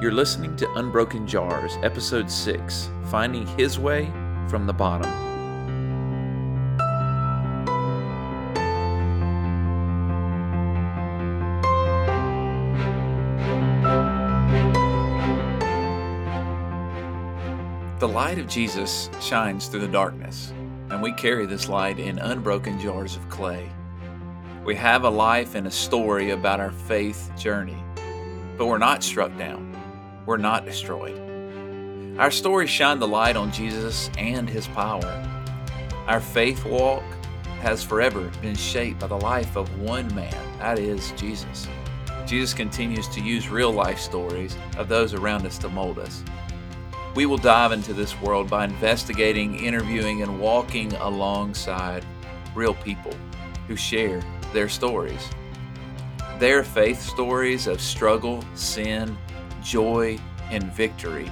You're listening to Unbroken Jars, Episode 6 Finding His Way from the Bottom. The light of Jesus shines through the darkness, and we carry this light in unbroken jars of clay. We have a life and a story about our faith journey, but we're not struck down. We're not destroyed. Our stories shine the light on Jesus and his power. Our faith walk has forever been shaped by the life of one man, that is, Jesus. Jesus continues to use real life stories of those around us to mold us. We will dive into this world by investigating, interviewing, and walking alongside real people who share their stories. Their faith stories of struggle, sin, joy, and victory,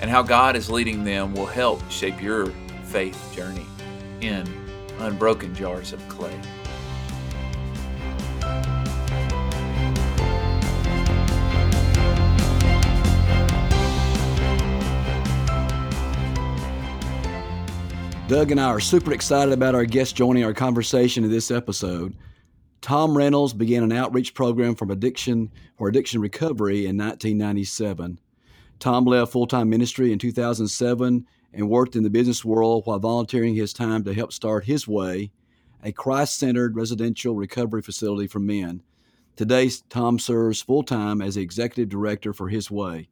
and how God is leading them will help shape your faith journey in unbroken jars of clay. Doug and I are super excited about our guest joining our conversation in this episode. Tom Reynolds began an outreach program from addiction for addiction recovery in 1997. Tom left full-time ministry in 2007 and worked in the business world while volunteering his time to help start His Way, a Christ-centered residential recovery facility for men. Today, Tom serves full-time as the executive director for His Way.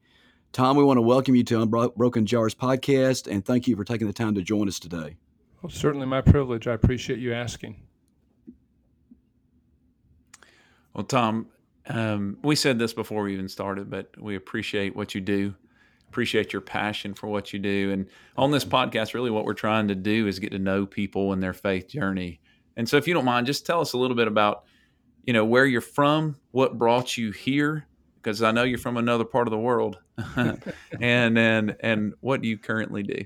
Tom, we want to welcome you to Unbroken Jars podcast and thank you for taking the time to join us today. Well, certainly my privilege. I appreciate you asking. Well, Tom, um, we said this before we even started, but we appreciate what you do, appreciate your passion for what you do. And on this podcast, really what we're trying to do is get to know people and their faith journey. And so, if you don't mind, just tell us a little bit about, you know, where you're from, what brought you here, because I know you're from another part of the world, and and and what do you currently do?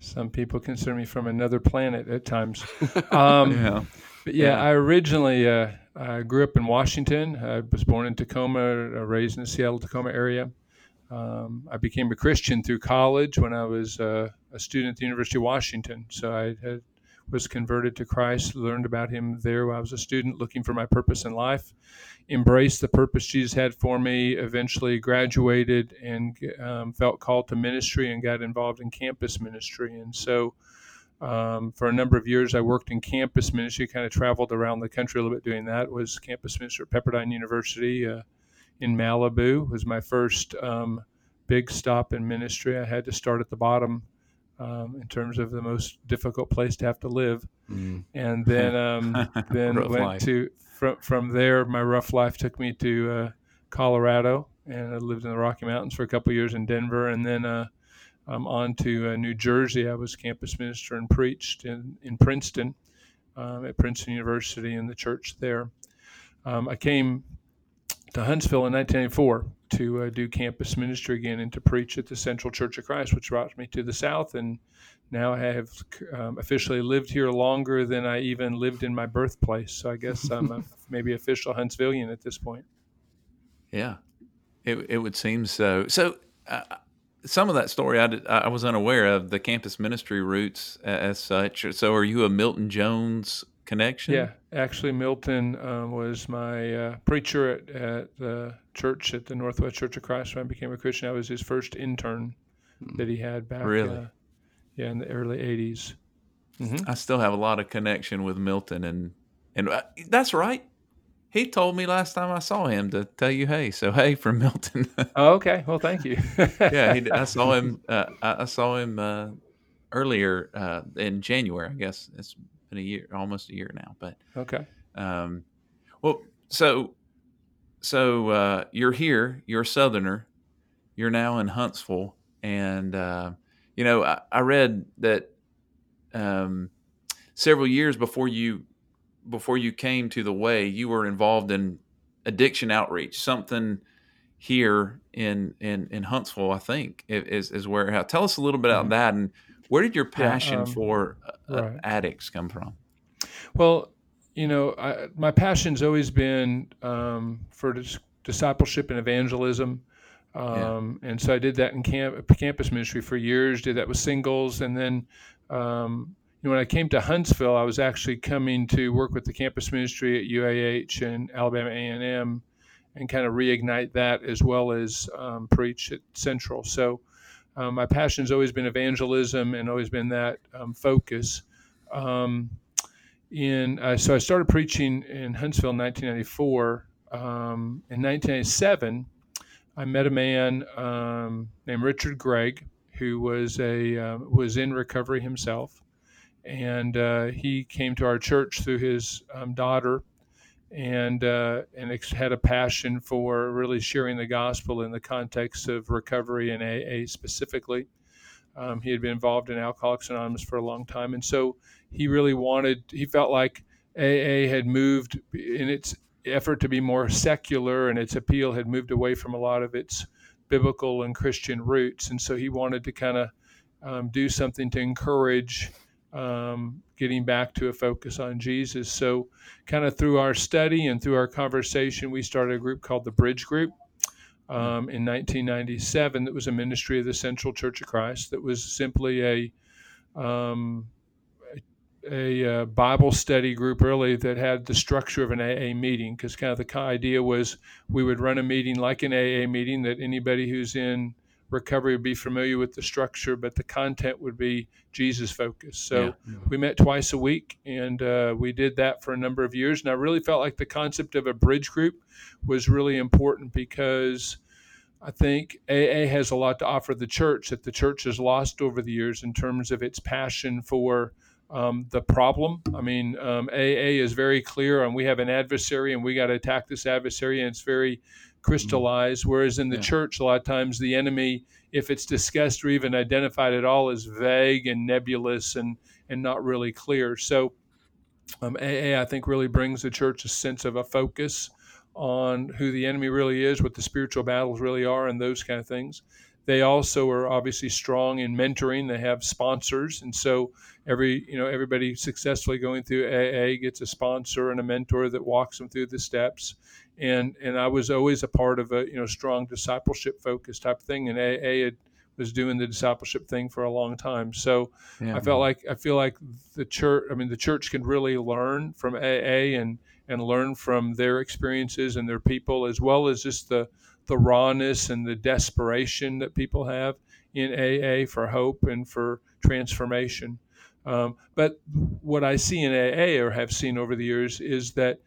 Some people consider me from another planet at times. Um, yeah. But yeah, yeah. I originally uh, I grew up in Washington. I was born in Tacoma, uh, raised in the Seattle Tacoma area. Um, I became a Christian through college when I was uh, a student at the University of Washington. So I had, was converted to Christ, learned about Him there while I was a student, looking for my purpose in life embraced the purpose Jesus had for me, eventually graduated and um, felt called to ministry and got involved in campus ministry. And so um, for a number of years, I worked in campus ministry, kind of traveled around the country a little bit doing that. Was campus minister at Pepperdine University uh, in Malibu. It was my first um, big stop in ministry. I had to start at the bottom um, in terms of the most difficult place to have to live, mm. and then um, then went life. to from from there, my rough life took me to uh, Colorado, and I lived in the Rocky Mountains for a couple years in Denver, and then uh, um, on to uh, New Jersey. I was campus minister and preached in in Princeton um, at Princeton University in the church there. Um, I came to Huntsville in 1984 to uh, do campus ministry again and to preach at the Central Church of Christ, which brought me to the South. And now I have um, officially lived here longer than I even lived in my birthplace. So I guess I'm a, maybe official Huntsvillian at this point. Yeah, it, it would seem so. So uh, some of that story I, did, I was unaware of the campus ministry roots as such. So are you a Milton Jones connection? Yeah, actually, Milton um, was my uh, preacher at, at the church at the Northwest Church of Christ when I became a Christian. I was his first intern that he had back. Really? Uh, yeah, in the early '80s. Mm-hmm. I still have a lot of connection with Milton, and and uh, that's right. He told me last time I saw him to tell you hey. So hey from Milton. oh, okay. Well, thank you. yeah, he, I saw him. Uh, I, saw him uh, earlier uh, in January. I guess it's been a year, almost a year now. But okay. Um, well, so so uh, you're here. You're a Southerner. You're now in Huntsville, and uh, you know I, I read that um, several years before you before you came to the way, you were involved in addiction outreach. Something here in in in Huntsville, I think, is is where. Tell us a little bit about mm-hmm. that and where did your passion yeah, um, for uh, right. addicts come from? Well, you know, I, my passion's always been um, for dis- discipleship and evangelism. Um, yeah. And so I did that in camp, campus ministry for years. Did that with singles, and then um, when I came to Huntsville, I was actually coming to work with the campus ministry at UAH and Alabama A&M, and kind of reignite that as well as um, preach at Central. So um, my passion's always been evangelism and always been that um, focus. Um, in uh, so I started preaching in Huntsville in 1994. Um, in 1997, I met a man um, named Richard Gregg who was a uh, was in recovery himself, and uh, he came to our church through his um, daughter, and uh, and had a passion for really sharing the gospel in the context of recovery and AA specifically. Um, he had been involved in Alcoholics Anonymous for a long time, and so he really wanted. He felt like AA had moved in its effort to be more secular, and its appeal had moved away from a lot of its biblical and Christian roots, and so he wanted to kind of um, do something to encourage um, getting back to a focus on Jesus. So, kind of through our study and through our conversation, we started a group called the Bridge Group. Um, in 1997, that was a ministry of the Central Church of Christ. That was simply a um, a, a, Bible study group really that had the structure of an AA meeting because kind of the idea was we would run a meeting like an AA meeting that anybody who's in recovery would be familiar with the structure, but the content would be Jesus focused. So yeah. we met twice a week, and uh, we did that for a number of years. And I really felt like the concept of a bridge group was really important because I think AA has a lot to offer the church that the church has lost over the years in terms of its passion for um, the problem. I mean, um, AA is very clear, and we have an adversary, and we got to attack this adversary, and it's very mm-hmm. crystallized. Whereas in the yeah. church, a lot of times the enemy, if it's discussed or even identified at all, is vague and nebulous and and not really clear. So, um, AA, I think, really brings the church a sense of a focus on who the enemy really is, what the spiritual battles really are, and those kind of things. They also are obviously strong in mentoring. They have sponsors, and so every you know everybody successfully going through AA gets a sponsor and a mentor that walks them through the steps. And and I was always a part of a you know strong discipleship focused type of thing, and AA had, was doing the discipleship thing for a long time. So yeah, I felt like I feel like the church. I mean, the church can really learn from AA and and learn from their experiences and their people, as well as just the the rawness and the desperation that people have in AA for hope and for transformation. Um, but what I see in AA or have seen over the years is that,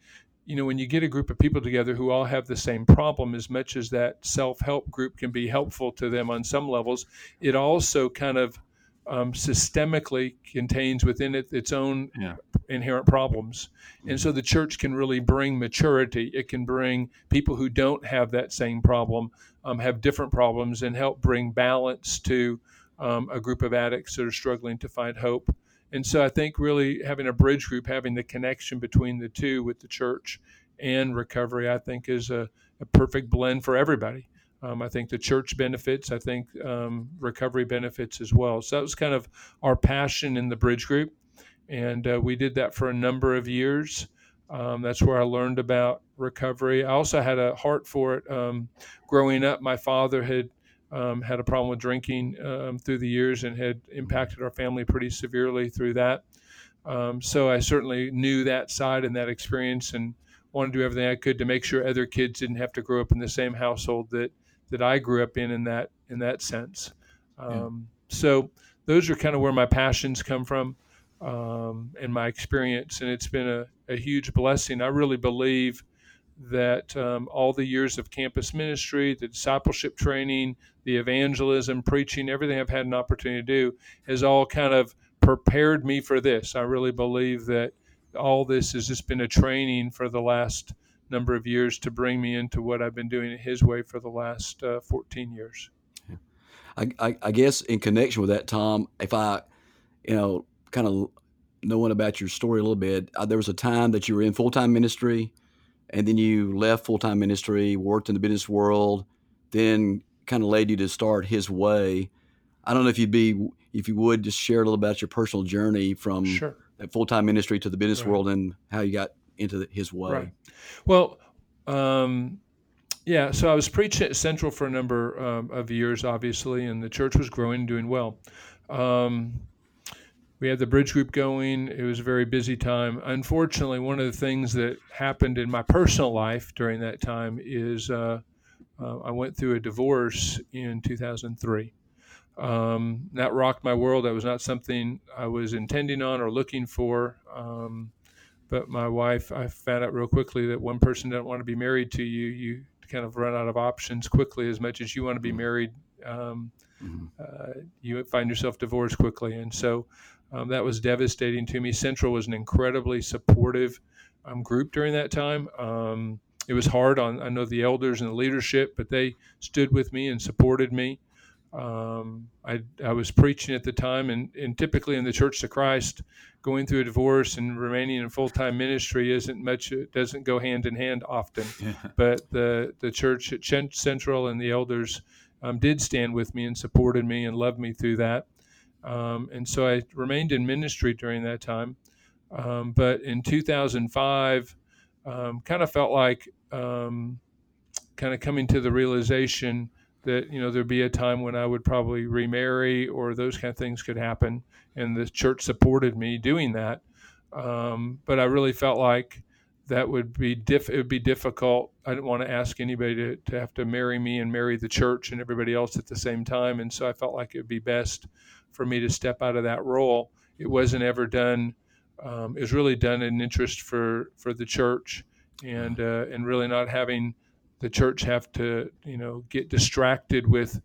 you know, when you get a group of people together who all have the same problem, as much as that self help group can be helpful to them on some levels, it also kind of um, systemically contains within it its own yeah. inherent problems. And so the church can really bring maturity. It can bring people who don't have that same problem, um, have different problems, and help bring balance to um, a group of addicts that are struggling to find hope. And so I think really having a bridge group, having the connection between the two with the church and recovery, I think is a, a perfect blend for everybody. Um, I think the church benefits. I think um, recovery benefits as well. So that was kind of our passion in the Bridge Group, and uh, we did that for a number of years. Um, that's where I learned about recovery. I also had a heart for it. Um, growing up, my father had um, had a problem with drinking um, through the years and had impacted our family pretty severely through that. so I certainly knew that side and that experience and wanted to do everything I could to make sure other kids didn't have to grow up in the same household that that I grew up in in that in that sense. Um, yeah. So those are kind of where my passions come from um, and my experience, and it's been a, a huge blessing. I really believe that um, all the years of campus ministry, the discipleship training, the evangelism, preaching, everything I've had an opportunity to do has all kind of prepared me for this. I really believe that all this has just been a training for the last number of years to bring me into what I've been doing His way for the last uh, 14 years. I, I, I, guess in connection with that, Tom, if I, you know, kind of knowing about your story a little bit, there was a time that you were in full time ministry, and then you left full time ministry, worked in the business world, then kind of led you to start His way. I don't know if you'd be, if you would, just share a little about your personal journey from sure. that full time ministry to the business right. world and how you got into his way. Right. Well, um, yeah, so I was preaching at Central for a number um, of years, obviously, and the church was growing, and doing well. Um, we had the bridge group going. It was a very busy time. Unfortunately, one of the things that happened in my personal life during that time is uh, uh, I went through a divorce in 2003. Um, that rocked my world. That was not something I was intending on or looking for. Um, but my wife, I found out real quickly that one person doesn't want to be married to you. You kind of run out of options quickly as much as you want to be married. Um, mm-hmm. uh, you find yourself divorced quickly. And so um, that was devastating to me. Central was an incredibly supportive um, group during that time. Um, it was hard on I know the elders and the leadership, but they stood with me and supported me. Um, I, I was preaching at the time, and, and typically in the Church of Christ, going through a divorce and remaining in full time ministry isn't much. It doesn't go hand in hand often. Yeah. But the the church at Central and the elders um, did stand with me and supported me and loved me through that. Um, and so I remained in ministry during that time. Um, but in 2005, um, kind of felt like um, kind of coming to the realization that you know there'd be a time when I would probably remarry or those kind of things could happen, and the church supported me doing that. Um, but I really felt like that would be diff- it would be difficult. I didn't want to ask anybody to, to have to marry me and marry the church and everybody else at the same time, and so I felt like it would be best for me to step out of that role. It wasn't ever done. Um, it was really done in interest for for the church, and uh, and really not having the church have to you know get distracted with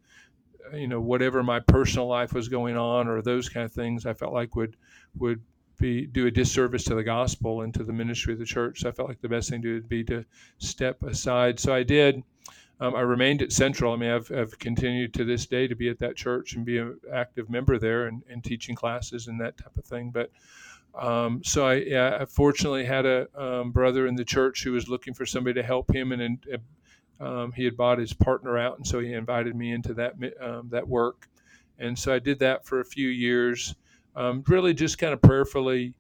you know whatever my personal life was going on or those kind of things. I felt like would would be do a disservice to the gospel and to the ministry of the church. So I felt like the best thing to do would be to step aside. So I did. Um, I remained at Central. I mean, I've, I've, continued to this day to be at that church and be an active member there and, and teaching classes and that type of thing. But um, so I, yeah, I, fortunately had a um, brother in the church who was looking for somebody to help him, and, and um, he had bought his partner out, and so he invited me into that um, that work. And so I did that for a few years, um, really just kind of prayerfully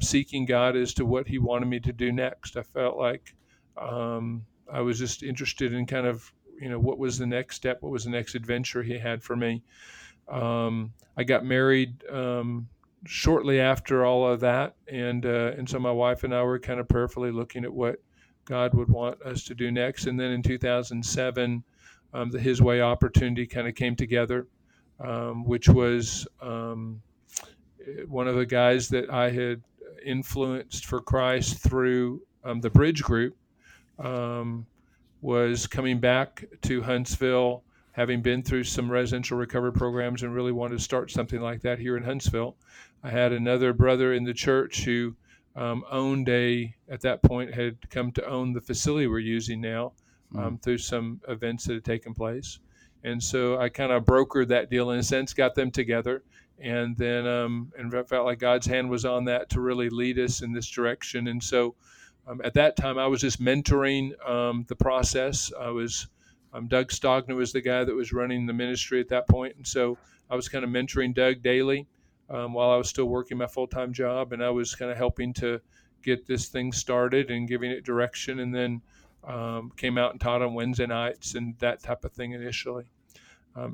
seeking God as to what He wanted me to do next. I felt like I was just interested in kind of you know what was the next step, what was the next adventure he had for me. Um, I got married um, shortly after all of that, and uh, and so my wife and I were kind of prayerfully looking at what God would want us to do next. And then in 2007, um, the His Way opportunity kind of came together, um, which was um, one of the guys that I had influenced for Christ through um, the Bridge Group um, was coming back to Huntsville, having been through some residential recovery programs and really wanted to start something like that here in Huntsville. I had another brother in the church who um, owned a, at that point, had come to own the facility we're using now um, mm. through some events that had taken place. And so I kind of brokered that deal in a sense, got them together, and then um, and felt like God's hand was on that to really lead us in this direction. And so um, at that time, I was just mentoring um, the process. I was um, Doug Stogner was the guy that was running the ministry at that point, and so I was kind of mentoring Doug daily um, while I was still working my full time job, and I was kind of helping to get this thing started and giving it direction, and then um, came out and taught on Wednesday nights and that type of thing initially.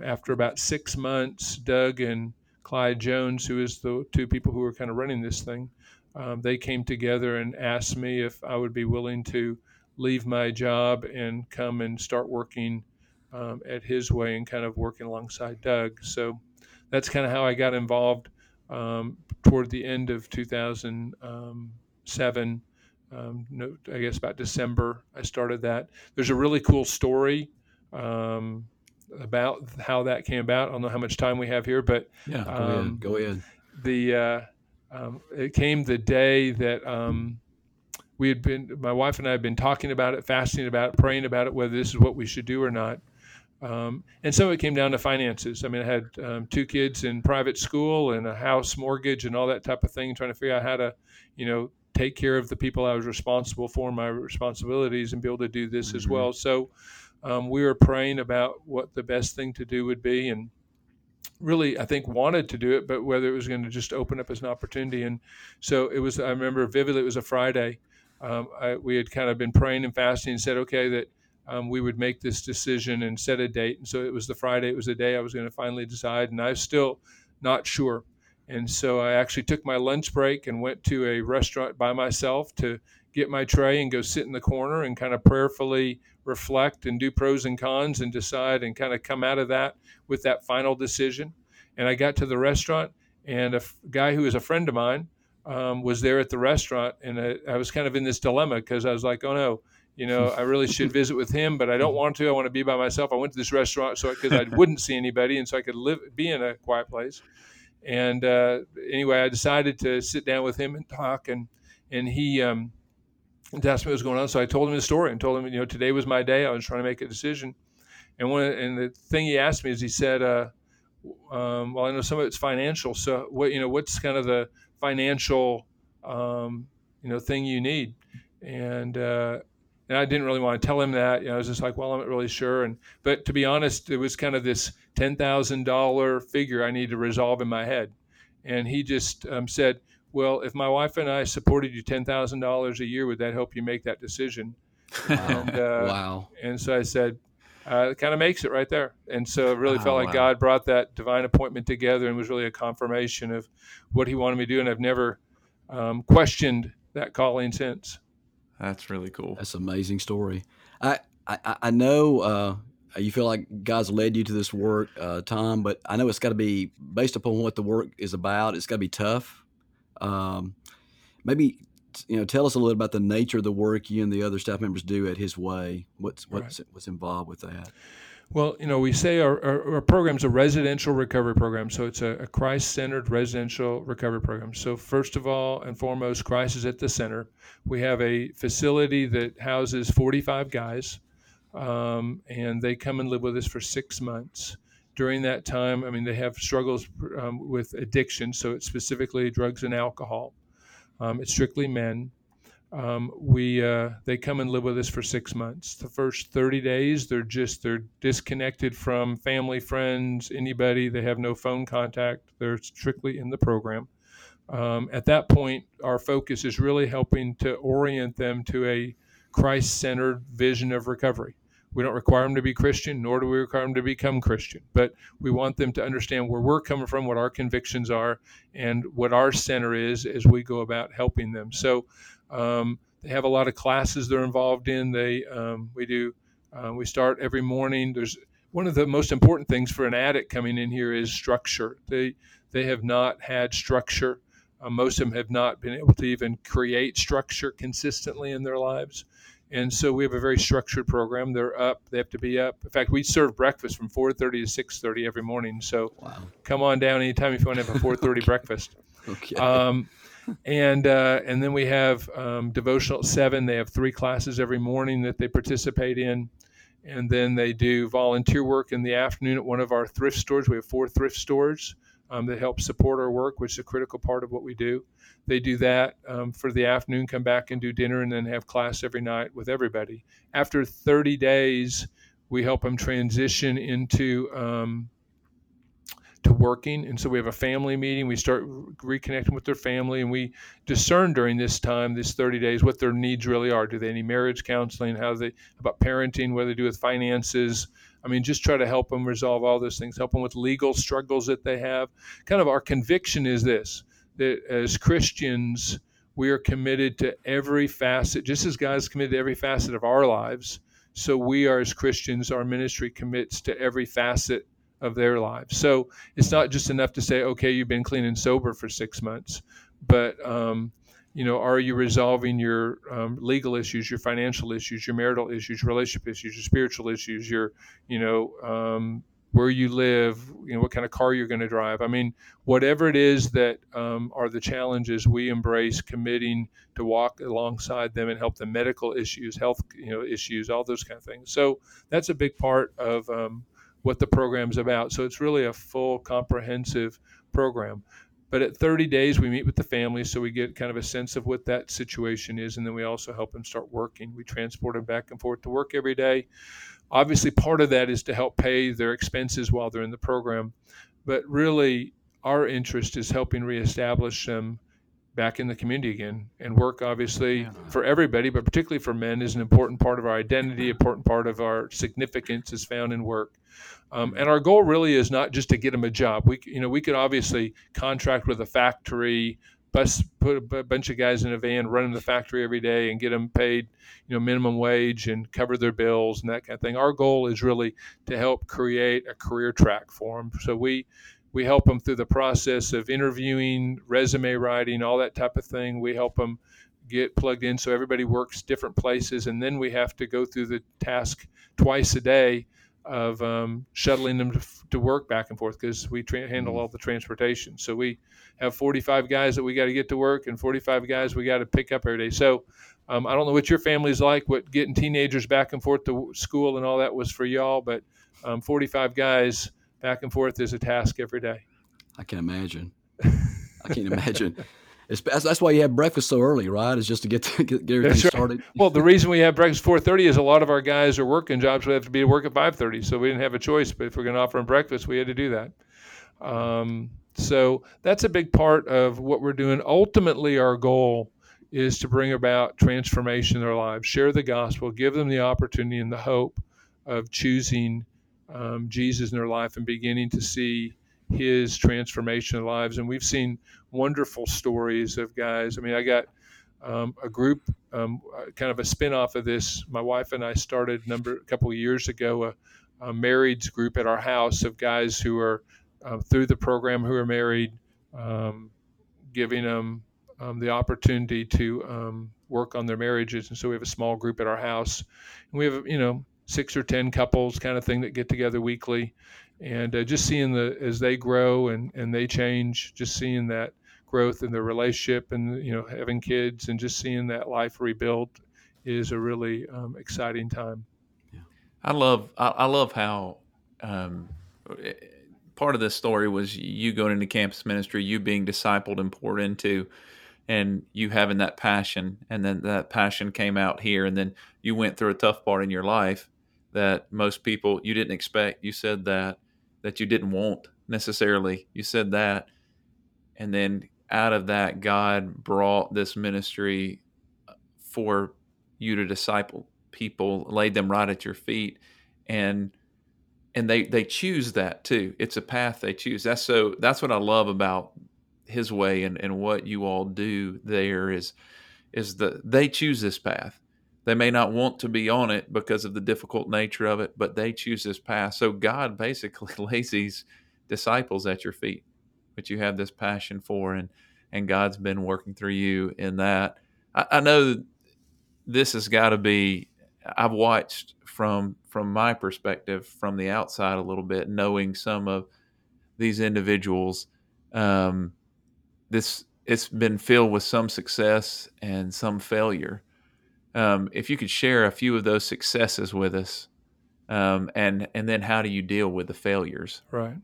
After about six months, Doug and Clyde Jones, who is the two people who were kind of running this thing, um, they came together and asked me if I would be willing to leave my job and come and start working um, at his way and kind of working alongside Doug. So that's kind of how I got involved um, toward the end of 2007. Um, no, I guess about December, I started that. There's a really cool story um, about how that came about. I don't know how much time we have here, but yeah, go ahead. Um, go ahead. The uh, um, it came the day that um, we had been, my wife and I had been talking about it, fasting about it, praying about it, whether this is what we should do or not. Um, and so it came down to finances. I mean, I had um, two kids in private school and a house mortgage and all that type of thing, trying to figure out how to, you know, take care of the people I was responsible for, my responsibilities, and be able to do this mm-hmm. as well. So um, we were praying about what the best thing to do would be. And really, I think, wanted to do it, but whether it was going to just open up as an opportunity. And so it was, I remember vividly, it was a Friday. Um, I, we had kind of been praying and fasting and said, okay, that um, we would make this decision and set a date. And so it was the Friday, it was the day I was going to finally decide, and I was still not sure. And so I actually took my lunch break and went to a restaurant by myself to get my tray and go sit in the corner and kind of prayerfully reflect and do pros and cons and decide and kind of come out of that with that final decision. And I got to the restaurant, and a f- guy who is a friend of mine um, was there at the restaurant, and I, I was kind of in this dilemma because I was like, oh no, you know, I really should visit with him, but I don't want to. I want to be by myself. I went to this restaurant so because I wouldn't see anybody, and so I could live, be in a quiet place. And uh, anyway, I decided to sit down with him and talk, and and he um, asked me what was going on. So I told him the story and told him, you know, today was my day. I was trying to make a decision, and one and the thing he asked me is he said, uh, um, "Well, I know some of it's financial. So what you know, what's kind of the financial um, you know thing you need?" And uh, and I didn't really want to tell him that. You know, I was just like, well, I'm not really sure. And but to be honest, it was kind of this ten thousand dollar figure I need to resolve in my head. And he just um, said, well, if my wife and I supported you ten thousand dollars a year, would that help you make that decision? and, uh, wow. And so I said, uh, it kind of makes it right there. And so it really oh, felt like wow. God brought that divine appointment together and was really a confirmation of what He wanted me to do. And I've never um, questioned that calling since. That's really cool. That's an amazing story. I I, I know uh, you feel like God's led you to this work, uh, Tom, but I know it's got to be based upon what the work is about. It's got to be tough. Um, maybe you know, tell us a little about the nature of the work you and the other staff members do at His Way. What's what's right. what's involved with that? Well, you know, we say our, our, our program's a residential recovery program. So it's a, a Christ centered residential recovery program. So, first of all and foremost, Christ is at the center. We have a facility that houses 45 guys, um, and they come and live with us for six months. During that time, I mean, they have struggles um, with addiction. So, it's specifically drugs and alcohol. Um, it's strictly men um, we uh, they come and live with us for six months. The first 30 days, they're just they're disconnected from family, friends, anybody. They have no phone contact. They're strictly in the program. Um, at that point, our focus is really helping to orient them to a Christ-centered vision of recovery. We don't require them to be Christian, nor do we require them to become Christian, but we want them to understand where we're coming from, what our convictions are, and what our center is as we go about helping them. So um, they have a lot of classes they're involved in. They um, we do uh, we start every morning. There's one of the most important things for an addict coming in here is structure. They they have not had structure. Uh, most of them have not been able to even create structure consistently in their lives. And so we have a very structured program. They're up. They have to be up. In fact, we serve breakfast from 4:30 to 6:30 every morning. So wow. come on down anytime if you want to have a 4:30 breakfast. Okay. Um, and uh, and then we have um, devotional seven. They have three classes every morning that they participate in, and then they do volunteer work in the afternoon at one of our thrift stores. We have four thrift stores um, that help support our work, which is a critical part of what we do. They do that um, for the afternoon, come back and do dinner, and then have class every night with everybody. After 30 days, we help them transition into um, to working. And so we have a family meeting. We start reconnecting with their family and we discern during this time, this 30 days, what their needs really are. Do they need marriage counseling? How they about parenting, what they do with finances? I mean, just try to help them resolve all those things, help them with legal struggles that they have. Kind of our conviction is this that as Christians, we are committed to every facet, just as God is committed to every facet of our lives. So we are, as Christians, our ministry commits to every facet of their lives. So it's not just enough to say, okay, you've been clean and sober for six months, but um, you know, are you resolving your um, legal issues, your financial issues, your marital issues, your relationship issues, your spiritual issues, your, you know, um, where you live, you know, what kind of car you're going to drive. I mean, whatever it is that um, are the challenges, we embrace committing to walk alongside them and help them medical issues, health, you know, issues, all those kind of things. So that's a big part of um, what the program's about. So it's really a full, comprehensive program. But at 30 days, we meet with the family so we get kind of a sense of what that situation is. And then we also help them start working. We transport them back and forth to work every day. Obviously, part of that is to help pay their expenses while they're in the program. But really, our interest is helping reestablish them back in the community again. And work, obviously, yeah. for everybody, but particularly for men, is an important part of our identity, important part of our significance is found in work. Um, and our goal really is not just to get them a job. We, you know, we could obviously contract with a factory, bus, put a bunch of guys in a van, run in the factory every day, and get them paid, you know, minimum wage and cover their bills and that kind of thing. Our goal is really to help create a career track for them. So we we help them through the process of interviewing, resume writing, all that type of thing. We help them get plugged in so everybody works different places, and then we have to go through the task twice a day of um, shuttling them to, to, work back and forth because we tra- handle mm-hmm. all the transportation. So we have 45 guys that we got to get to work and 45 guys we got to pick up every day. So um, I don't know what your family's like, what getting teenagers back and forth to school and all that was for y'all, but um, 45 guys back and forth is a task every day. I can imagine. I can't imagine. It's, that's why you have breakfast so early, right? Is just to get to get, everything right. started. well, the reason we have breakfast four thirty is a lot of our guys are working jobs. We have to be at work at five thirty, so we didn't have a choice. But if we're going to offer them breakfast, we had to do that. Um, so that's a big part of what we're doing. Ultimately, our goal is to bring about transformation in their lives, share the gospel, give them the opportunity and the hope of choosing um, Jesus in their life and beginning to see his transformation of lives. And we've seen wonderful stories of guys. I mean, I got um, a group, um, uh, kind of a spinoff of this. My wife and I started number a couple of years ago a, a marrieds group at our house of guys who are uh, through the program who are married, um, giving them um, the opportunity to um, work on their marriages. And so we have a small group at our house, and we have you know six or ten couples kind of thing that get together weekly and uh, just seeing the as they grow and and they change just seeing that growth in their relationship and you know having kids and just seeing that life rebuilt is a really um, exciting time yeah. i love I, I love how um, part of this story was you going into campus ministry you being discipled and poured into and you having that passion and then that passion came out here and then you went through a tough part in your life that most people you didn't expect you said that that you didn't want necessarily. You said that. And then out of that, God brought this ministry uh, for you to disciple people, laid them right at your feet. And and they they choose that too. It's a path they choose. That's so that's what I love about his way and, and what you all do there is is that they choose this path they may not want to be on it because of the difficult nature of it, but they choose this path. So God basically lays these disciples at your feet, which you have this passion for, and and God's been working through you in that. I, I know this has got to be. I've watched from from my perspective from the outside a little bit, knowing some of these individuals. Um, this it's been filled with some success and some failure um, if you could share a few of those successes with us, um, and and then how do you deal with the failures? Right.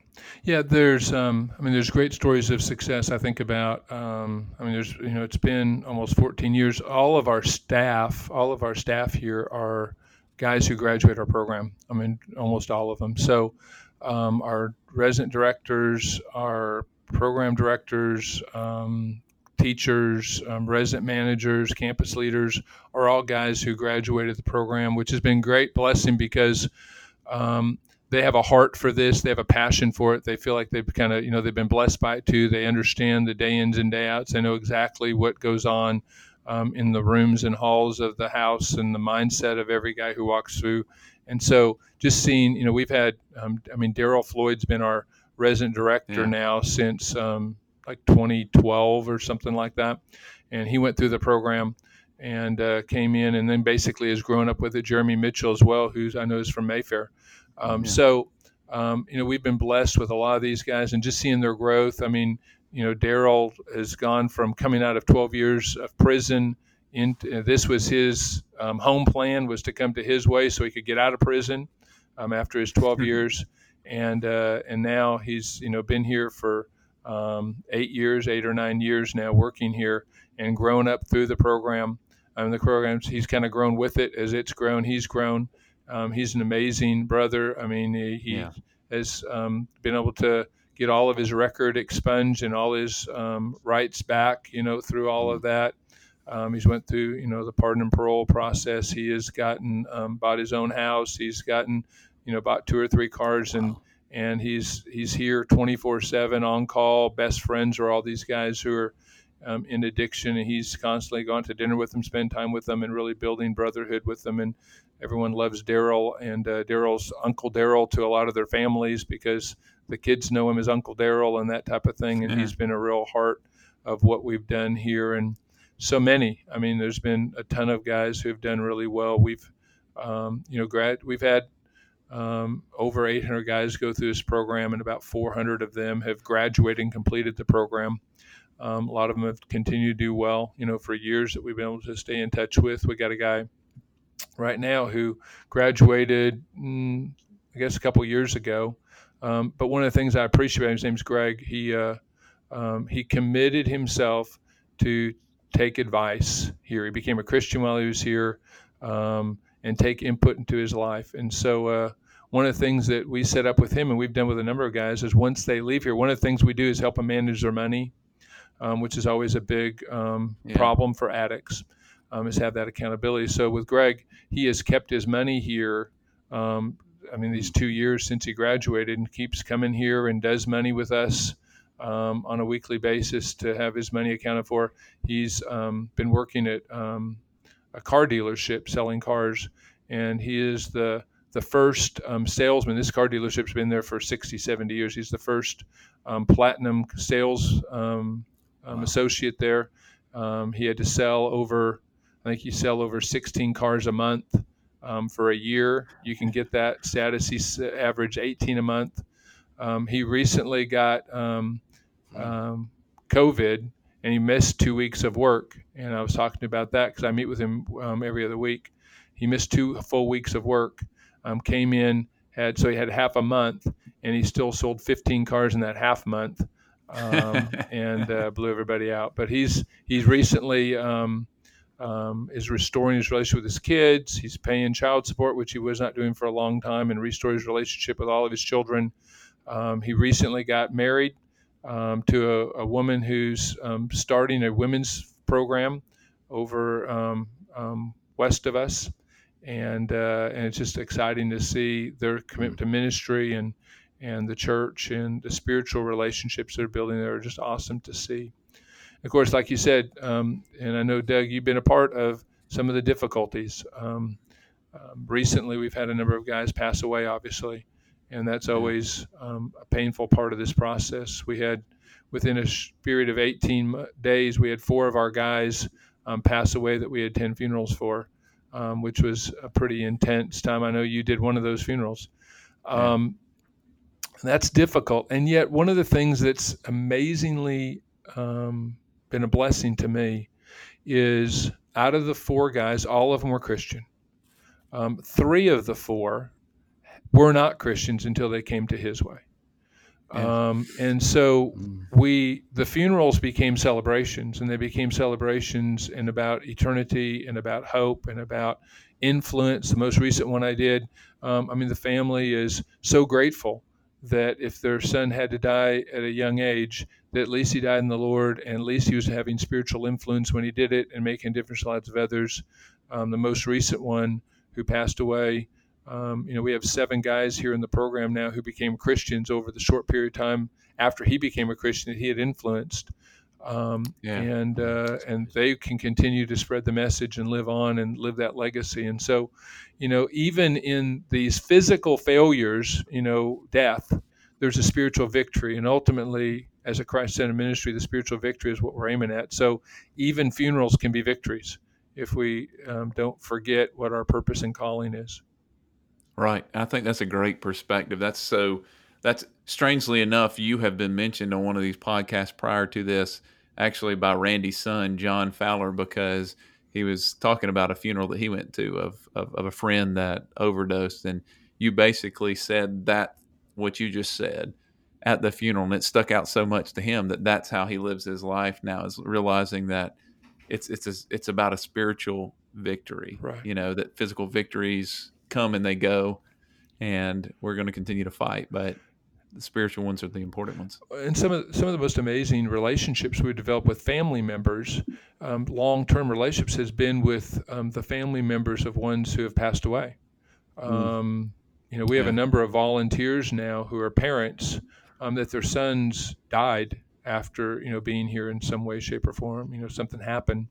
Yeah. There's. Um, I mean, there's great stories of success. I think about. Um, I mean, there's. You know, it's been almost 14 years. All of our staff, all of our staff here are guys who graduate our program. I mean, almost all of them. So, um, our resident directors, our program directors, um, teachers, um, resident managers, campus leaders are all guys who graduated the program, which has been great blessing because um, they have a heart for this. They have a passion for it. They feel like they've kind of, you know, they've been blessed by it too. They understand the day ins and day outs. They know exactly what goes on um, in the rooms and halls of the house and the mindset of every guy who walks through. And so just seeing, you know, we've had, um, I mean, Daryl Floyd's been our resident director yeah. now since um, like 2012 or something like that. And he went through the program and uh, came in and then basically has grown up with it. Jeremy Mitchell as well, who's I know is from Mayfair. Um, yeah. So, um, you know, we've been blessed with a lot of these guys and just seeing their growth. I mean, you know, Daryl has gone from coming out of 12 years of prison. In, uh, this was his um, home plan was to come to his way so he could get out of prison um, after his 12 years, and uh, and now he's you know been here for um, eight years, eight or nine years now working here and grown up through the program. Um, the programs, he's kind of grown with it as it's grown. He's grown. Um, he's an amazing brother. I mean, he, he yeah. has um, been able to get all of his record expunged and all his um, rights back. You know, through all of that. Um, he's went through, you know, the pardon and parole process. He has gotten um, bought his own house. He's gotten, you know, bought two or three cars, and and he's he's here 24/7 on call. Best friends are all these guys who are um, in addiction, and he's constantly gone to dinner with them, spend time with them, and really building brotherhood with them. And everyone loves Daryl, and uh, Daryl's Uncle Daryl to a lot of their families because the kids know him as Uncle Daryl and that type of thing. And yeah. he's been a real heart of what we've done here and so many. I mean, there's been a ton of guys who have done really well. We've, um, you know, grad, we've had um, over 800 guys go through this program, and about 400 of them have graduated and completed the program. Um, a lot of them have continued to do well, you know, for years that we've been able to stay in touch with. We got a guy right now who graduated, mm, I guess, a couple years ago. Um, but one of the things I appreciate, about his name's Greg. He uh, um, he committed himself to take advice here. He became a Christian while he was here um, and take input into his life. And so, uh, one of the things that we set up with him and we've done with a number of guys is once they leave here, one of the things we do is help them manage their money, um, which is always a big um, yeah. problem for addicts, um, is have that accountability. So, with Greg, he has kept his money here. Um, I mean, these two years since he graduated and keeps coming here and does money with us um, on a weekly basis to have his money accounted for. He's um, been working at um, a car dealership selling cars, and he is the the first um, salesman. This car dealership's been there for 60, 70 years. He's the first um, platinum sales um, wow. associate there. he had to sell over, I think he sell over 16 cars a month for a year. You can get that status. He averaged 18 a month. Um, he recently got um, um, COVID and he missed two weeks of work. And I was talking about that because I meet with him um, every other week. He missed two full weeks of work, um, came in, had so he had half a month, and he still sold 15 cars in that half month. Um, and uh, blew everybody out. But he's he's recently um, um, is restoring his relationship with his kids. He's paying child support, which he was not doing for a long time, and restoring his relationship with all of his children. Um, he recently got married um, to a, a, woman who's um, starting a women's program over um, um, west of us. And, uh, and it's just exciting to see their commitment to ministry and, and the church and the spiritual relationships they're building there are just awesome to see. Of course, like you said, um, and I know, Doug, you've been a part of some of the difficulties. recently, we've had a number of guys pass away, obviously and that's always um, a painful part of this process. We had, within a period of 18 days, we had four of our guys um, pass away that we had 10 funerals for, um, which was a pretty intense time. I know you did one of those funerals. Um, that's difficult. And yet, one of the things that's amazingly um, been a blessing to me is out of the four guys, all of them were Christian. Um, three of the four were not Christians until they came to His way. Um, and so mm. we, the funerals became celebrations, and they became celebrations and about eternity and about hope and about influence. The most recent one I did, um, I mean, the family is so grateful that if their son had to die at a young age, that at least he died in the Lord, and at least he was having spiritual influence when he did it and making a difference in the lives of others. Um, the most recent one who passed away um, you know, we have seven guys here in the program now who became Christians over the short period of time after he became a Christian that he had influenced. Um, yeah. and uh, and they can continue to spread the message and live on and live that legacy. And so, you know, even in these physical failures, you know, death, there's a spiritual victory, and ultimately, as a Christ-centered ministry, the spiritual victory is what we're aiming at. So, even funerals can be victories if we um, don't forget what our purpose and calling is. Right. I think that's a great perspective. That's so that's strangely enough, you have been mentioned on one of these podcasts prior to this, actually by Randy's son, John Fowler, because he was talking about a funeral that he went to of, of, of a friend that overdosed. And you basically said that, what you just said at the funeral. And it stuck out so much to him that that's how he lives his life now is realizing that it's, it's, a, it's about a spiritual victory, right. you know, that physical victories come and they go, and we're going to continue to fight. But the spiritual ones are the important ones. And some of some of the most amazing relationships we develop with family members, um, long term relationships, has been with um, the family members of ones who have passed away. Mm. Um, you know, we have yeah. a number of volunteers now who are parents um, that their sons died after you know being here in some way, shape, or form. You know, something happened,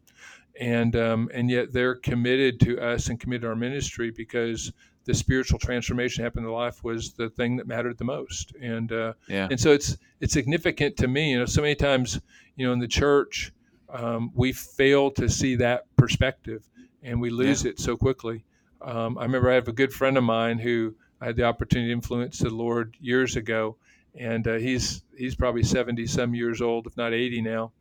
and um, and yet they're committed to us and committed to our ministry because the spiritual transformation happened in their life was the thing that mattered the most. And uh, yeah. and so it's it's significant to me. You know, so many times, you know, in the church, um, we fail to see that perspective, and we lose yeah. it so quickly. Um, I remember I have a good friend of mine who I had the opportunity to influence the Lord years ago, and uh, he's he's probably seventy some years old, if not eighty now,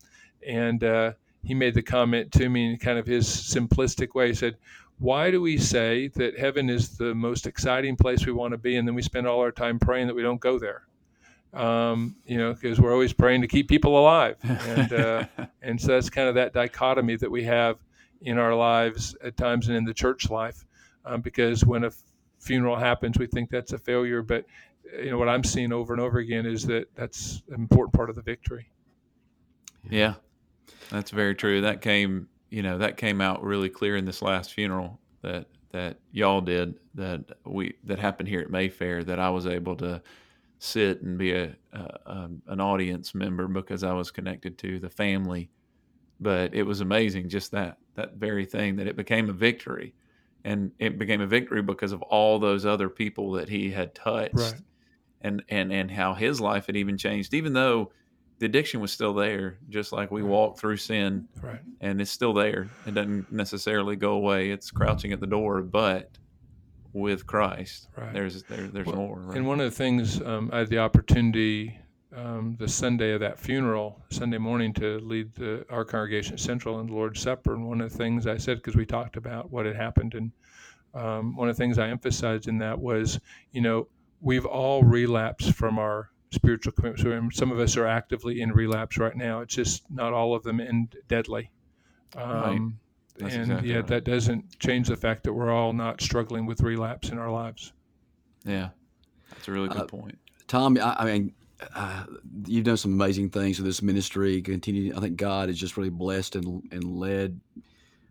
and uh, he made the comment to me in kind of his simplistic way. He said, why do we say that heaven is the most exciting place we want to be, and then we spend all our time praying that we don't go there? Um, you know, because we're always praying to keep people alive, and uh, and so that's kind of that dichotomy that we have in our lives at times and in the church life. Um, because when a funeral happens, we think that's a failure, but you know what I'm seeing over and over again is that that's an important part of the victory. Yeah, that's very true. That came you know that came out really clear in this last funeral that that y'all did that we that happened here at Mayfair that I was able to sit and be a, a, um, an audience member because I was connected to the family. But it was amazing, just that that very thing that it became a victory, and it became a victory because of all those other people that he had touched, right. and and and how his life had even changed, even though the addiction was still there, just like we right. walk through sin, right. and it's still there. It doesn't necessarily go away. It's crouching at the door, but with Christ, right. there's there, there's well, more. Right? And one of the things um, I had the opportunity um, the Sunday of that funeral, Sunday morning, to lead the, our congregation at Central in the Lord's Supper. And one of the things I said, because we talked about what had happened, and um, one of the things I emphasized in that was, you know, we've all relapsed from our spiritual commitment. So some of us are actively in relapse right now. It's just not all of them end deadly. Um, right. and exactly right. that doesn't change the fact that we're all not struggling with relapse in our lives. Yeah, that's a really good uh, point. Tom, I, I mean, uh, you've done some amazing things with this ministry. Continue, I think God has just really blessed and and led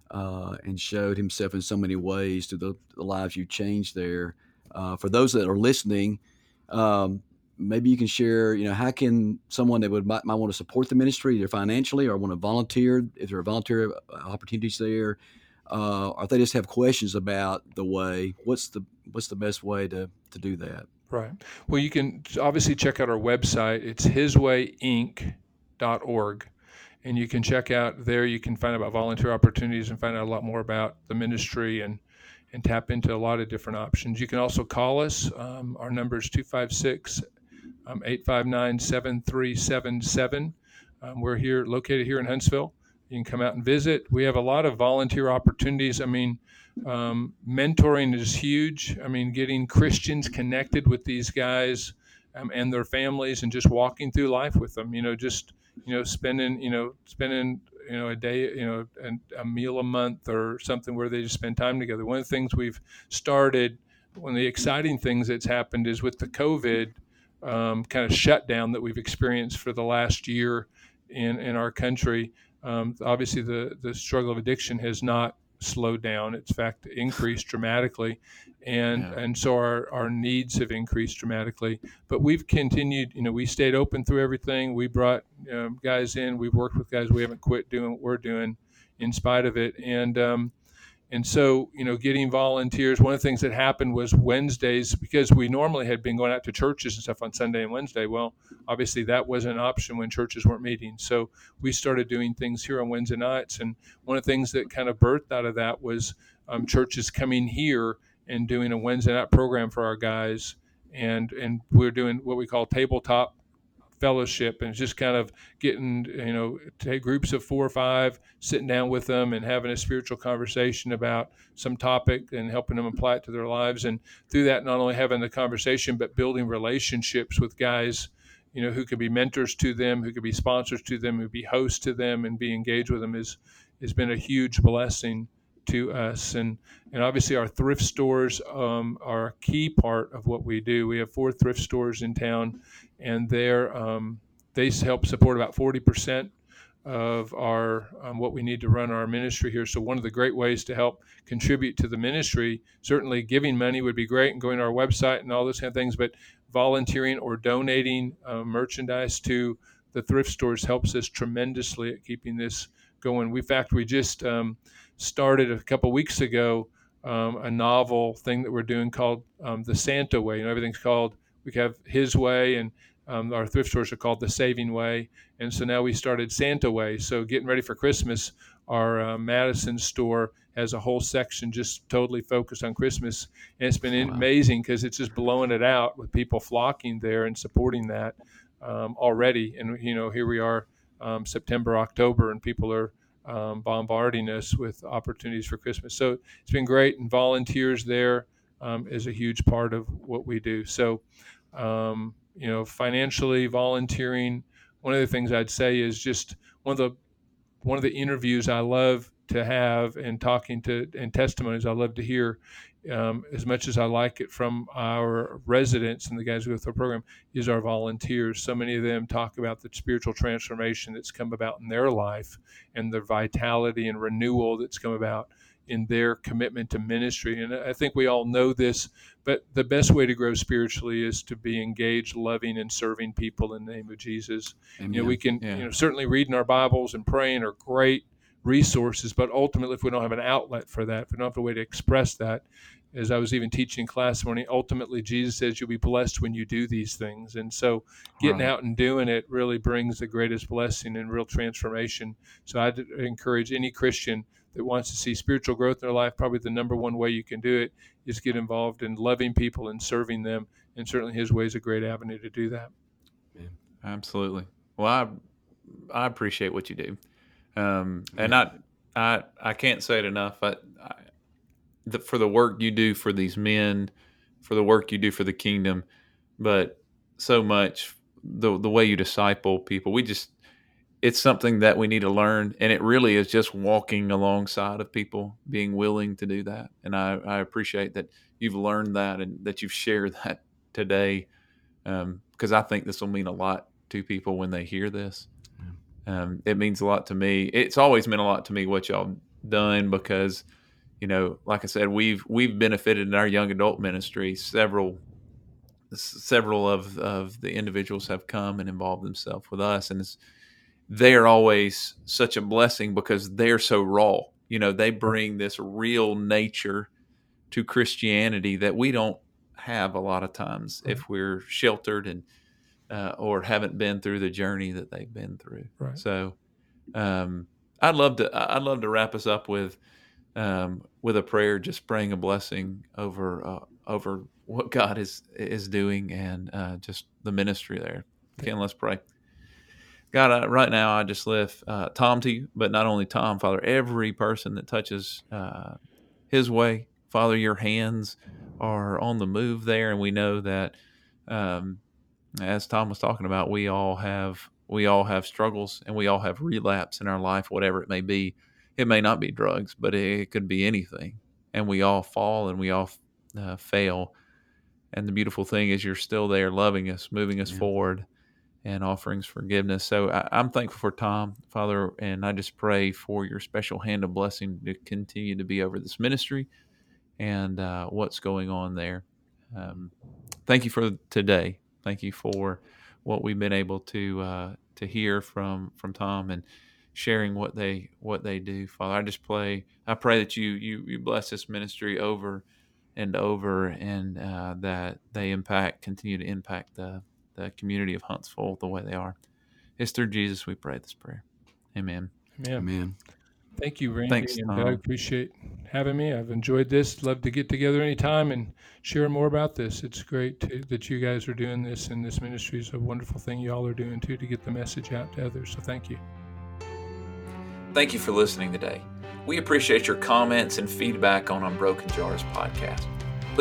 uh, and showed Himself in so many ways to the, the lives you've changed there. Uh, for those that are listening, um, maybe you can share, you know, how can someone that would might, might want to support the ministry either financially or want to volunteer, if there are volunteer uh, opportunities there, uh, or if they just have questions about the way, what's the what's the best way to, to do that? Right. Well, you can obviously check out our website. It's hiswayinc.org. And you can check out there, you can find out about volunteer opportunities and find out a lot more about the ministry and and tap into a lot of different options. You can also call us. Um, our number is 256 um, 859 7377. Um, we're here, located here in Huntsville. You can come out and visit. We have a lot of volunteer opportunities. I mean, um, mentoring is huge. I mean, getting Christians connected with these guys um, and their families and just walking through life with them, you know, just, you know, spending, you know, spending, you know, a day, you know, a, a meal a month or something where they just spend time together. One of the things we've started, one of the exciting things that's happened is with the COVID, um, kind of shutdown that we've experienced for the last year in, in our country. Um, obviously, the, the struggle of addiction has not slowed down. It's in fact increased dramatically. And, yeah. and so our, our needs have increased dramatically. But we've continued, you know, we stayed open through everything. We brought um, guys in, we've worked with guys. We haven't quit doing what we're doing in spite of it. And, um, and so, you know, getting volunteers, one of the things that happened was Wednesdays, because we normally had been going out to churches and stuff on Sunday and Wednesday. Well, obviously that wasn't an option when churches weren't meeting. So we started doing things here on Wednesday nights. And one of the things that kind of birthed out of that was um, churches coming here and doing a Wednesday night program for our guys. And, and we're doing what we call tabletop fellowship and just kind of getting you know take groups of four or five sitting down with them and having a spiritual conversation about some topic and helping them apply it to their lives and through that not only having the conversation but building relationships with guys you know who could be mentors to them who could be sponsors to them who could be hosts to them and be engaged with them is has been a huge blessing to us. And and obviously our thrift stores um, are a key part of what we do. We have four thrift stores in town, and they're um, they help support about forty percent of our um, what we need to run our ministry here. So one of the great ways to help contribute to the ministry, certainly giving money would be great, and going to our website and all those kind of things. But volunteering or donating uh, merchandise to the thrift stores helps us tremendously at keeping this going. We, in fact, we just um, started a couple weeks ago um, a novel thing that we're doing called um, the Santa Way. You know, everything's called. We have His Way, and um, our thrift stores are called the Saving Way. And so now we started Santa Way. So getting ready for Christmas, our uh, Madison store has a whole section just totally focused on Christmas, and it's been wow. amazing because it's just blowing it out with people flocking there and supporting that um, already. And you know, here we are, um, September, October, and people are um, bombarding us with opportunities for Christmas. So it's been great, and volunteers there um, is a huge part of what we do. So, um, you know, financially volunteering. One of the things I'd say is just one of the one of the interviews I love to have and talking to and testimonies I love to hear um, as much as I like it from our residents and the guys with the program, is our volunteers. So many of them talk about the spiritual transformation that's come about in their life and the vitality and renewal that's come about in their commitment to ministry. And I think we all know this, but the best way to grow spiritually is to be engaged, loving, and serving people in the name of Jesus. Amen. You know, we can, yeah. you know, certainly reading our Bibles and praying are great resources, but ultimately, if we don't have an outlet for that, if we don't have a way to express that, as I was even teaching class morning, ultimately Jesus says you'll be blessed when you do these things. And so getting right. out and doing it really brings the greatest blessing and real transformation. So I'd encourage any Christian that wants to see spiritual growth in their life, probably the number one way you can do it is get involved in loving people and serving them. And certainly his way is a great avenue to do that. Yeah, absolutely. Well, I, I appreciate what you do. Um, and I, I, I can't say it enough. I, I, the, for the work you do for these men, for the work you do for the kingdom, but so much the the way you disciple people. We just it's something that we need to learn, and it really is just walking alongside of people, being willing to do that. And I, I appreciate that you've learned that and that you've shared that today, because um, I think this will mean a lot to people when they hear this. Um, it means a lot to me. It's always meant a lot to me what y'all done because, you know, like I said, we've we've benefited in our young adult ministry. Several several of of the individuals have come and involved themselves with us, and they are always such a blessing because they're so raw. You know, they bring this real nature to Christianity that we don't have a lot of times if we're sheltered and uh, or haven't been through the journey that they've been through. Right. So, um, I'd love to I'd love to wrap us up with um, with a prayer, just praying a blessing over uh, over what God is is doing and uh, just the ministry there. Ken, let's pray. God, I, right now I just lift uh, Tom to you, but not only Tom, Father, every person that touches uh, His way, Father, your hands are on the move there, and we know that um, as Tom was talking about, we all have we all have struggles and we all have relapse in our life, whatever it may be. It may not be drugs, but it could be anything, and we all fall and we all uh, fail. And the beautiful thing is, you're still there, loving us, moving us yeah. forward, and offerings forgiveness. So I, I'm thankful for Tom, Father, and I just pray for your special hand of blessing to continue to be over this ministry and uh, what's going on there. Um, thank you for today thank you for what we've been able to uh, to hear from from Tom and sharing what they what they do. Father, I just pray I pray that you you you bless this ministry over and over, and uh, that they impact continue to impact the the community of Huntsville the way they are. It's through Jesus we pray this prayer. Amen. Amen. Amen. Thank you, Randy. Thanks, and I appreciate having me. I've enjoyed this. Love to get together anytime and share more about this. It's great to, that you guys are doing this, and this ministry is a wonderful thing you all are doing too to get the message out to others. So thank you. Thank you for listening today. We appreciate your comments and feedback on Unbroken Jars podcast.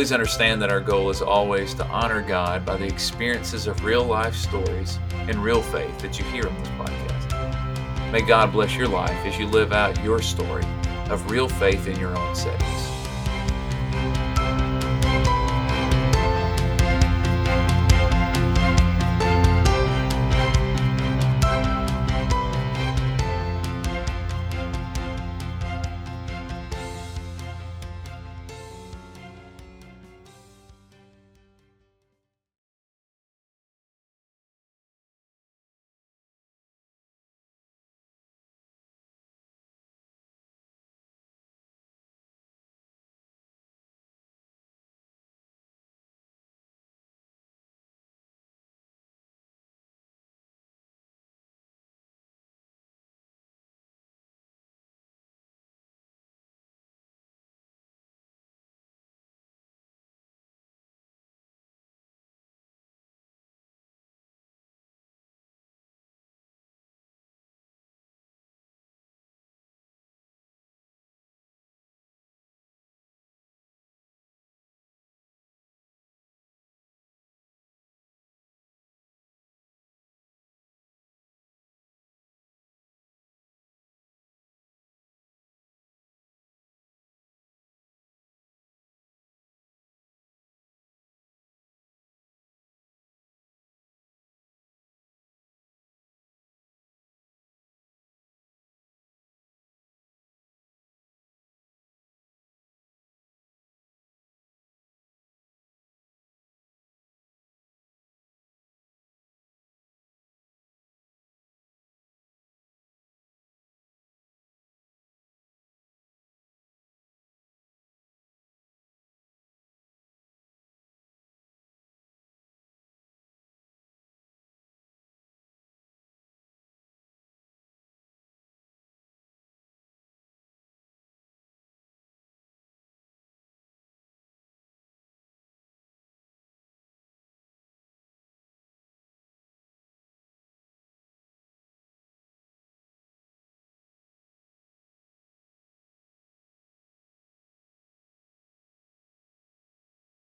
Please understand that our goal is always to honor God by the experiences of real life stories and real faith that you hear on this podcast. May God bless your life as you live out your story of real faith in your own settings.